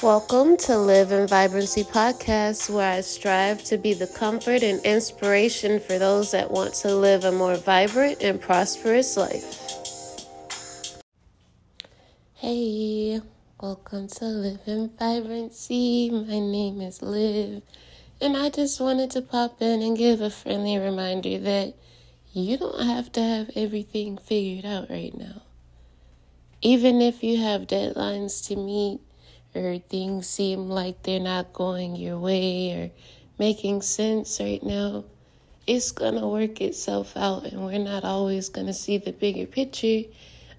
Welcome to Live in Vibrancy podcast, where I strive to be the comfort and inspiration for those that want to live a more vibrant and prosperous life. Hey, welcome to Live in Vibrancy. My name is Liv, and I just wanted to pop in and give a friendly reminder that you don't have to have everything figured out right now. Even if you have deadlines to meet, or things seem like they're not going your way or making sense right now, it's going to work itself out. And we're not always going to see the bigger picture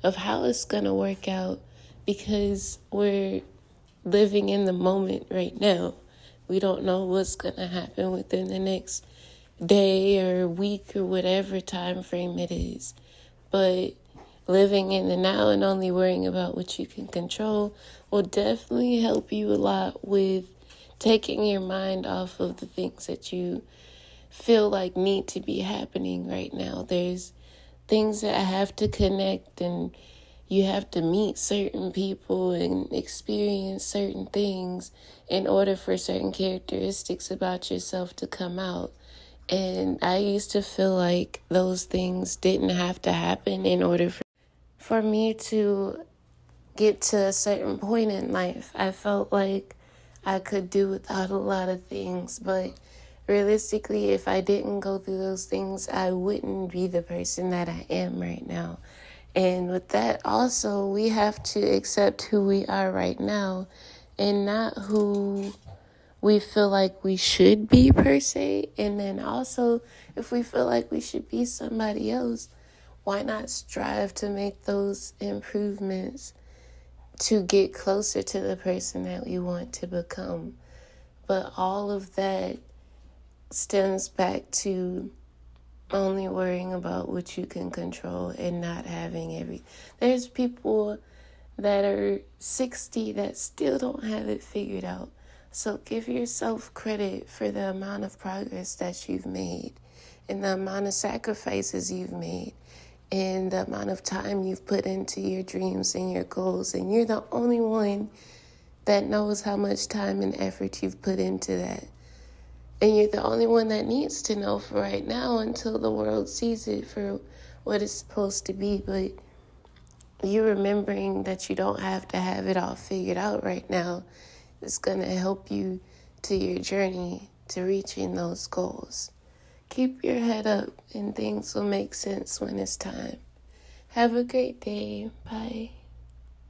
of how it's going to work out because we're living in the moment right now. We don't know what's going to happen within the next day or week or whatever time frame it is. But living in the now and only worrying about what you can control will definitely help you a lot with taking your mind off of the things that you feel like need to be happening right now. There's things that have to connect and you have to meet certain people and experience certain things in order for certain characteristics about yourself to come out. And I used to feel like those things didn't have to happen in order for for me to get to a certain point in life. I felt like I could do without a lot of things, but realistically, if I didn't go through those things, I wouldn't be the person that I am right now. And with that, also, we have to accept who we are right now and not who we feel like we should be, per se. And then also, if we feel like we should be somebody else, why not strive to make those improvements to get closer to the person that we want to become? But all of that stems back to only worrying about what you can control and not having every. There's people that are 60 that still don't have it figured out. So give yourself credit for the amount of progress that you've made and the amount of sacrifices you've made and the amount of time you've put into your dreams and your goals. And you're the only one that knows how much time and effort you've put into that. And you're the only one that needs to know for right now until the world sees it for what it's supposed to be. But you remembering that you don't have to have it all figured out right now is going to help you to your journey to reaching those goals. Keep your head up and things will make sense when it's time. Have a great day. Bye.